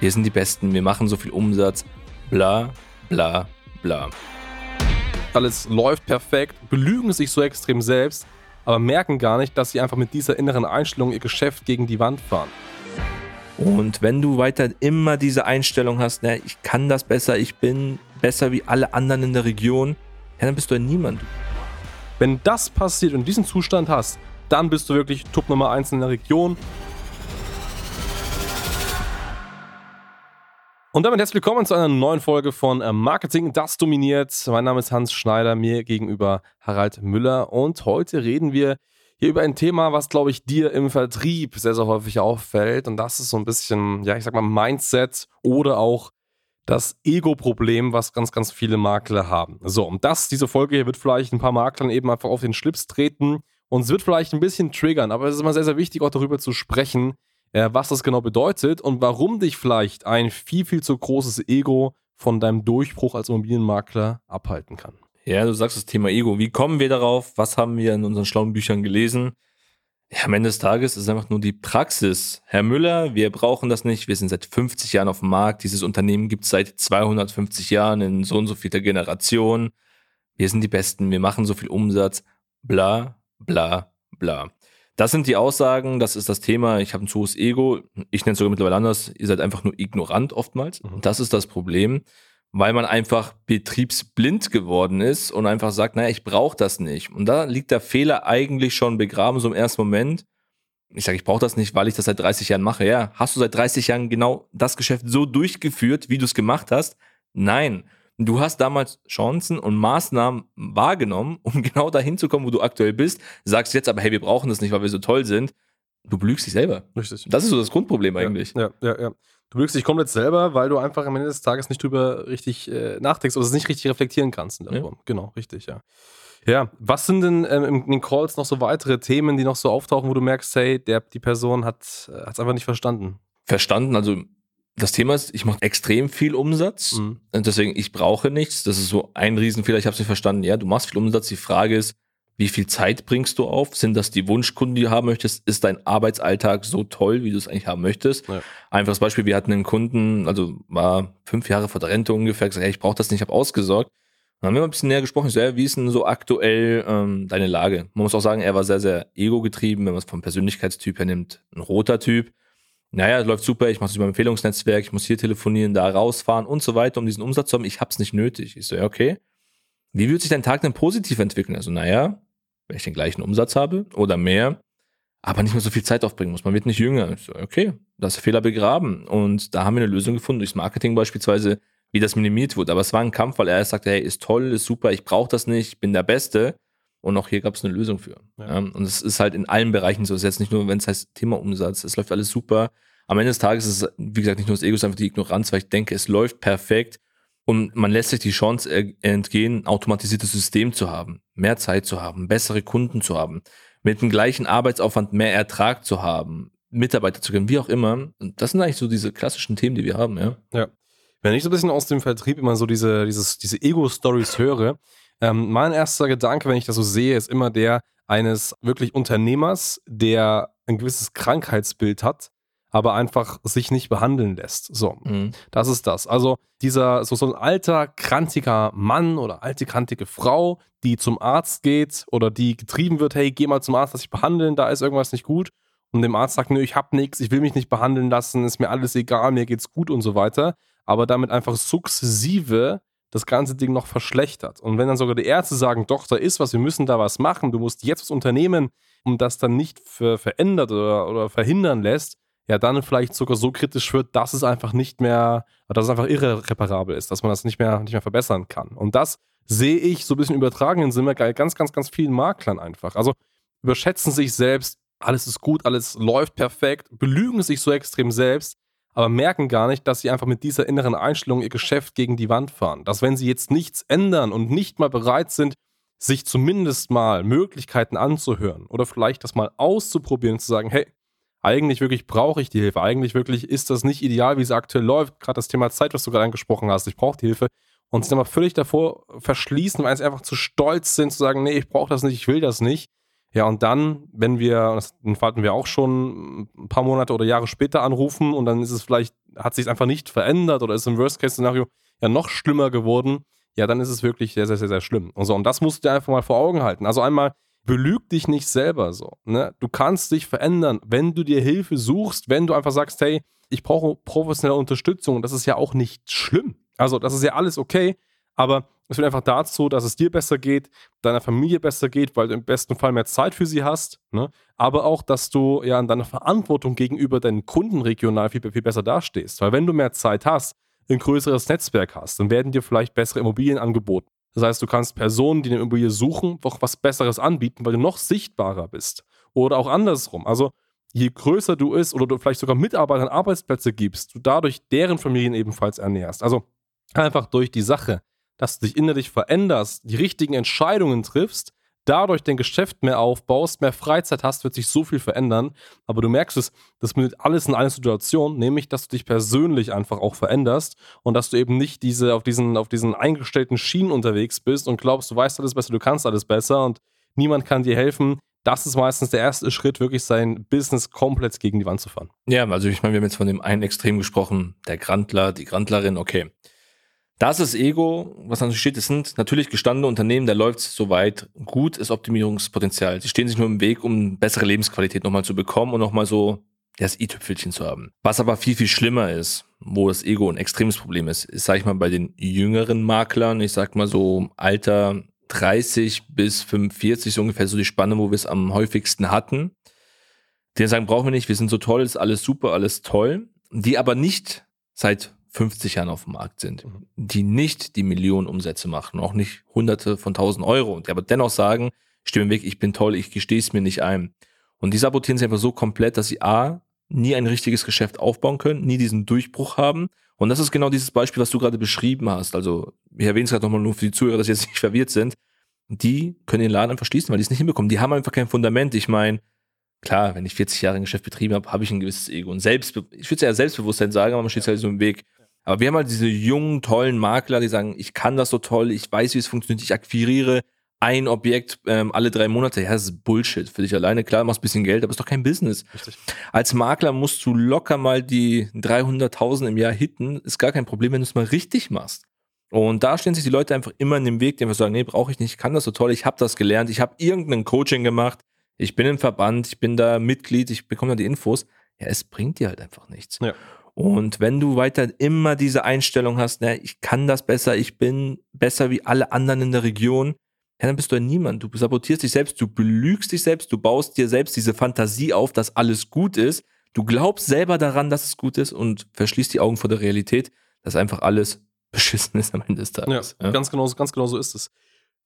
wir sind die Besten, wir machen so viel Umsatz, bla, bla, bla. Alles läuft perfekt, belügen sich so extrem selbst, aber merken gar nicht, dass sie einfach mit dieser inneren Einstellung ihr Geschäft gegen die Wand fahren. Und wenn du weiter immer diese Einstellung hast, na, ich kann das besser, ich bin besser wie alle anderen in der Region, ja, dann bist du ja niemand. Wenn das passiert und diesen Zustand hast, dann bist du wirklich Top Nummer 1 in der Region. Und damit herzlich willkommen zu einer neuen Folge von äh, Marketing, das dominiert. Mein Name ist Hans Schneider, mir gegenüber Harald Müller. Und heute reden wir hier über ein Thema, was, glaube ich, dir im Vertrieb sehr, sehr häufig auffällt. Und das ist so ein bisschen, ja, ich sag mal, Mindset oder auch das Ego-Problem, was ganz, ganz viele Makler haben. So, und das, diese Folge hier wird vielleicht ein paar Maklern eben einfach auf den Schlips treten und es wird vielleicht ein bisschen triggern, aber es ist immer sehr, sehr wichtig, auch darüber zu sprechen, äh, was das genau bedeutet und warum dich vielleicht ein viel, viel zu großes Ego von deinem Durchbruch als Immobilienmakler abhalten kann. Ja, du sagst das Thema Ego. Wie kommen wir darauf? Was haben wir in unseren schlauen Büchern gelesen? Ja, am Ende des Tages ist es einfach nur die Praxis. Herr Müller, wir brauchen das nicht. Wir sind seit 50 Jahren auf dem Markt. Dieses Unternehmen gibt es seit 250 Jahren in so und so vielter Generation. Wir sind die Besten. Wir machen so viel Umsatz. Bla, bla, bla. Das sind die Aussagen, das ist das Thema. Ich habe ein zu hohes Ego. Ich nenne es sogar mittlerweile anders. Ihr seid einfach nur ignorant oftmals. Mhm. Das ist das Problem, weil man einfach betriebsblind geworden ist und einfach sagt, naja, ich brauche das nicht. Und da liegt der Fehler eigentlich schon begraben, so im ersten Moment. Ich sage, ich brauche das nicht, weil ich das seit 30 Jahren mache. Ja, hast du seit 30 Jahren genau das Geschäft so durchgeführt, wie du es gemacht hast? Nein. Du hast damals Chancen und Maßnahmen wahrgenommen, um genau dahin zu kommen, wo du aktuell bist. Sagst jetzt aber, hey, wir brauchen das nicht, weil wir so toll sind. Du belügst dich selber. Richtig. Das ist so das Grundproblem eigentlich. Ja, ja, ja. Du belügst dich komplett selber, weil du einfach am Ende des Tages nicht drüber richtig äh, nachdenkst oder es nicht richtig reflektieren kannst in der Form. Genau, richtig, ja. Ja, was sind denn ähm, in den Calls noch so weitere Themen, die noch so auftauchen, wo du merkst, hey, der, die Person hat es äh, einfach nicht verstanden? Verstanden, also das Thema ist, ich mache extrem viel Umsatz mhm. und deswegen, ich brauche nichts. Das ist so ein Riesenfehler. Ich habe es nicht verstanden. Ja, du machst viel Umsatz. Die Frage ist, wie viel Zeit bringst du auf? Sind das die Wunschkunden, die du haben möchtest? Ist dein Arbeitsalltag so toll, wie du es eigentlich haben möchtest? Ja. Einfaches Beispiel, wir hatten einen Kunden, also war fünf Jahre vor der Rente ungefähr, gesagt, hey, ich brauche das nicht, ich habe ausgesorgt. Dann haben wir mal ein bisschen näher gesprochen. Ich so, ja, wie ist denn so aktuell ähm, deine Lage? Man muss auch sagen, er war sehr, sehr ego-getrieben, wenn man es vom Persönlichkeitstyp her nimmt. Ein roter Typ naja, läuft super, ich mache es über Empfehlungsnetzwerk, ich muss hier telefonieren, da rausfahren und so weiter, um diesen Umsatz zu haben. Ich habe es nicht nötig. Ich so, ja, okay. Wie wird sich dein Tag denn positiv entwickeln? Also, naja, wenn ich den gleichen Umsatz habe oder mehr, aber nicht mehr so viel Zeit aufbringen muss. Man wird nicht jünger. Ich so, okay, das ist Fehler begraben. Und da haben wir eine Lösung gefunden, durchs Marketing beispielsweise, wie das minimiert wurde. Aber es war ein Kampf, weil er sagte, hey, ist toll, ist super, ich brauche das nicht, ich bin der Beste. Und auch hier gab es eine Lösung für. Ja. und es ist halt in allen Bereichen so. Es ist jetzt nicht nur, wenn es heißt Thema Umsatz, es läuft alles super. Am Ende des Tages ist es, wie gesagt, nicht nur das Ego, sondern einfach die Ignoranz, weil ich denke, es läuft perfekt und man lässt sich die Chance entgehen, ein automatisiertes System zu haben, mehr Zeit zu haben, bessere Kunden zu haben, mit dem gleichen Arbeitsaufwand mehr Ertrag zu haben, Mitarbeiter zu können, wie auch immer. Und das sind eigentlich so diese klassischen Themen, die wir haben, ja. Ja. Wenn ich so ein bisschen aus dem Vertrieb immer so diese, dieses, diese Ego-Stories höre, ähm, mein erster Gedanke, wenn ich das so sehe, ist immer der eines wirklich Unternehmers, der ein gewisses Krankheitsbild hat, aber einfach sich nicht behandeln lässt. So, mhm. das ist das. Also dieser so, so ein alter, krantiger Mann oder alte, krantige Frau, die zum Arzt geht oder die getrieben wird, hey, geh mal zum Arzt, lass dich behandeln, da ist irgendwas nicht gut. Und dem Arzt sagt, nö, ich hab nichts, ich will mich nicht behandeln lassen, ist mir alles egal, mir geht's gut und so weiter. Aber damit einfach sukzessive das ganze Ding noch verschlechtert. Und wenn dann sogar die Ärzte sagen, doch, da ist was, wir müssen da was machen, du musst jetzt was unternehmen, um das dann nicht ver verändert oder, oder verhindern lässt, ja, dann vielleicht sogar so kritisch wird, dass es einfach nicht mehr, dass es einfach irreparabel ist, dass man das nicht mehr, nicht mehr verbessern kann. Und das sehe ich so ein bisschen übertragenen Sinne ganz, ganz, ganz vielen Maklern einfach. Also überschätzen sich selbst, alles ist gut, alles läuft perfekt, belügen sich so extrem selbst, aber merken gar nicht, dass sie einfach mit dieser inneren Einstellung ihr Geschäft gegen die Wand fahren. Dass wenn sie jetzt nichts ändern und nicht mal bereit sind, sich zumindest mal Möglichkeiten anzuhören oder vielleicht das mal auszuprobieren, zu sagen, hey, eigentlich wirklich brauche ich die Hilfe, eigentlich wirklich ist das nicht ideal, wie es aktuell läuft, gerade das Thema Zeit, was du gerade angesprochen hast, ich brauche die Hilfe. Und sich dann mal völlig davor verschließen, weil sie einfach zu stolz sind, zu sagen, nee, ich brauche das nicht, ich will das nicht, ja, und dann, wenn wir, das hatten wir auch schon ein paar Monate oder Jahre später anrufen und dann ist es vielleicht hat sich einfach nicht verändert oder ist im Worst-Case-Szenario ja noch schlimmer geworden, ja, dann ist es wirklich sehr, sehr, sehr, sehr schlimm. Und so, und das musst du dir einfach mal vor Augen halten. Also einmal, belüg dich nicht selber so. Ne? Du kannst dich verändern, wenn du dir Hilfe suchst, wenn du einfach sagst, hey, ich brauche professionelle Unterstützung. Das ist ja auch nicht schlimm. Also, das ist ja alles okay, aber es führt einfach dazu, dass es dir besser geht, deiner Familie besser geht, weil du im besten Fall mehr Zeit für sie hast. Ne? Aber auch, dass du ja in deiner Verantwortung gegenüber deinen Kunden regional viel, viel besser dastehst. Weil wenn du mehr Zeit hast, ein größeres Netzwerk hast, dann werden dir vielleicht bessere Immobilien angeboten. Das heißt, du kannst Personen, die eine Immobilie suchen, doch was Besseres anbieten, weil du noch sichtbarer bist. Oder auch andersrum. Also je größer du ist oder du vielleicht sogar Mitarbeitern Arbeitsplätze gibst, du dadurch deren Familien ebenfalls ernährst. Also einfach durch die Sache, dass du dich innerlich veränderst, die richtigen Entscheidungen triffst, dadurch dein Geschäft mehr aufbaust, mehr Freizeit hast, wird sich so viel verändern. Aber du merkst es, das mündet alles in eine Situation, nämlich, dass du dich persönlich einfach auch veränderst und dass du eben nicht diese, auf, diesen, auf diesen eingestellten Schienen unterwegs bist und glaubst, du weißt alles besser, du kannst alles besser und niemand kann dir helfen. Das ist meistens der erste Schritt, wirklich sein Business komplett gegen die Wand zu fahren. Ja, also ich meine, wir haben jetzt von dem einen Extrem gesprochen, der Grandler, die Grandlerin, okay. Das ist Ego, was dann steht, es sind natürlich gestandene Unternehmen, da läuft es soweit gut, ist Optimierungspotenzial. Sie stehen sich nur im Weg, um bessere Lebensqualität nochmal zu bekommen und nochmal so das i-Tüpfelchen zu haben. Was aber viel, viel schlimmer ist, wo das Ego ein extremes Problem ist, ist, sag ich mal, bei den jüngeren Maklern, ich sag mal so Alter 30 bis 45, so ungefähr so die Spanne, wo wir es am häufigsten hatten. Die sagen, brauchen wir nicht, wir sind so toll, ist alles super, alles toll. Die aber nicht seit 50 Jahren auf dem Markt sind, mhm. die nicht die Millionen Umsätze machen, auch nicht hunderte von tausend Euro, und die aber dennoch sagen, stimme weg, ich bin toll, ich gestehe es mir nicht ein. Und die sabotieren sie einfach so komplett, dass sie A, nie ein richtiges Geschäft aufbauen können, nie diesen Durchbruch haben. Und das ist genau dieses Beispiel, was du gerade beschrieben hast. Also, ich erwähne es gerade nochmal nur für die Zuhörer, dass sie jetzt nicht verwirrt sind. Die können den Laden einfach schließen, weil die es nicht hinbekommen. Die haben einfach kein Fundament. Ich meine, klar, wenn ich 40 Jahre ein Geschäft betrieben habe, habe ich ein gewisses Ego. Und selbst, ich würde es ja Selbstbewusstsein sagen, aber man steht halt so im Weg. Aber wir haben halt diese jungen, tollen Makler, die sagen, ich kann das so toll, ich weiß, wie es funktioniert, ich akquiriere ein Objekt ähm, alle drei Monate. Ja, das ist Bullshit für dich alleine. Klar, machst ein bisschen Geld, aber ist doch kein Business. Richtig. Als Makler musst du locker mal die 300.000 im Jahr hitten. Ist gar kein Problem, wenn du es mal richtig machst. Und da stehen sich die Leute einfach immer in dem Weg, die einfach sagen, nee, brauche ich nicht, ich kann das so toll, ich habe das gelernt, ich habe irgendein Coaching gemacht, ich bin im Verband, ich bin da Mitglied, ich bekomme da die Infos. Ja, es bringt dir halt einfach nichts. Ja. Und wenn du weiter immer diese Einstellung hast, ne, ich kann das besser, ich bin besser wie alle anderen in der Region, ja, dann bist du ja niemand. Du sabotierst dich selbst, du belügst dich selbst, du baust dir selbst diese Fantasie auf, dass alles gut ist. Du glaubst selber daran, dass es gut ist und verschließt die Augen vor der Realität, dass einfach alles beschissen ist am Ende des Tages. Ja, ja. Ganz, genau, ganz genau so ist es.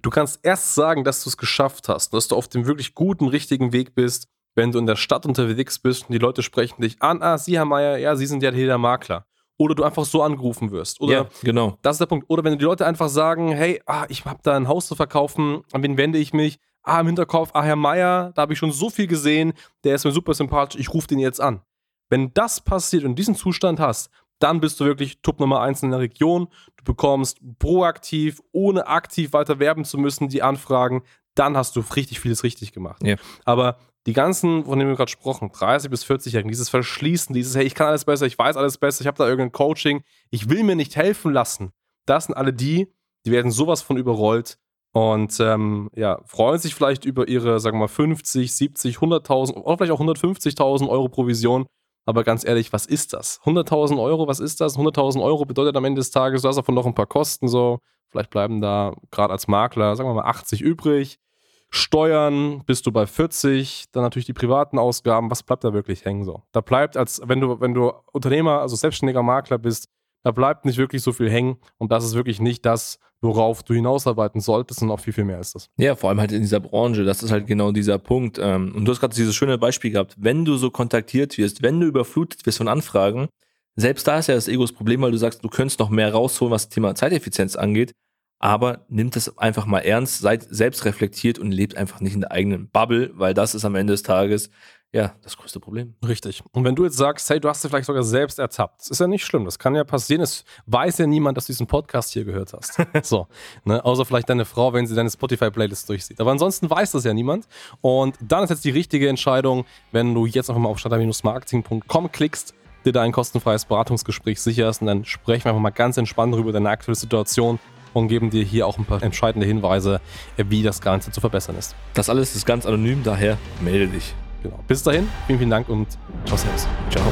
Du kannst erst sagen, dass du es geschafft hast, dass du auf dem wirklich guten, richtigen Weg bist, wenn du in der Stadt unterwegs bist und die Leute sprechen dich an, ah, Sie, Herr Meier, ja, Sie sind ja der Makler. Oder du einfach so angerufen wirst. Oder ja, genau. Das ist der Punkt. Oder wenn die Leute einfach sagen, hey, ah, ich habe da ein Haus zu verkaufen, an wen wende ich mich? Ah, im Hinterkopf, ah, Herr Meier, da habe ich schon so viel gesehen, der ist mir super sympathisch, ich rufe den jetzt an. Wenn das passiert und diesen Zustand hast, dann bist du wirklich Top Nummer 1 in der Region. Du bekommst proaktiv, ohne aktiv weiter werben zu müssen, die Anfragen. Dann hast du richtig vieles richtig gemacht. Ja. Aber die ganzen, von denen wir gerade gesprochen, 30 bis 40-Jährigen, dieses Verschließen, dieses, hey, ich kann alles besser, ich weiß alles besser, ich habe da irgendein Coaching, ich will mir nicht helfen lassen. Das sind alle die, die werden sowas von überrollt und ähm, ja, freuen sich vielleicht über ihre, sagen wir mal, 50, 70, 100.000 oder vielleicht auch 150.000 Euro Provision. Aber ganz ehrlich, was ist das? 100.000 Euro, was ist das? 100.000 Euro bedeutet am Ende des Tages, du hast davon noch ein paar Kosten so. Vielleicht bleiben da gerade als Makler, sagen wir mal, 80 übrig. Steuern bist du bei 40, dann natürlich die privaten Ausgaben, was bleibt da wirklich hängen so? Da bleibt als wenn du wenn du Unternehmer, also selbstständiger Makler bist, da bleibt nicht wirklich so viel hängen und das ist wirklich nicht das, worauf du hinausarbeiten solltest und auch viel viel mehr ist das. Ja, vor allem halt in dieser Branche, das ist halt genau dieser Punkt ähm, und du hast gerade dieses schöne Beispiel gehabt, wenn du so kontaktiert wirst, wenn du überflutet wirst von Anfragen, selbst da ist ja das Ego das Problem, weil du sagst, du könntest noch mehr rausholen, was das Thema Zeiteffizienz angeht aber nimmt es einfach mal ernst, seid selbst reflektiert und lebt einfach nicht in der eigenen Bubble, weil das ist am Ende des Tages ja das größte Problem. Richtig. Und wenn du jetzt sagst, hey, du hast dich vielleicht sogar selbst ertappt, das ist ja nicht schlimm, das kann ja passieren. Es weiß ja niemand, dass du diesen Podcast hier gehört hast. so, ne? außer vielleicht deine Frau, wenn sie deine Spotify-Playlist durchsieht. Aber ansonsten weiß das ja niemand. Und dann ist jetzt die richtige Entscheidung, wenn du jetzt einfach mal auf starter-marketing.com klickst, dir da ein kostenfreies Beratungsgespräch sicherst und dann sprechen wir einfach mal ganz entspannt über deine aktuelle Situation und geben dir hier auch ein paar entscheidende Hinweise, wie das Ganze zu verbessern ist. Das alles ist ganz anonym, daher melde dich. Genau. Bis dahin, vielen, vielen Dank und ciao, servus. Ciao.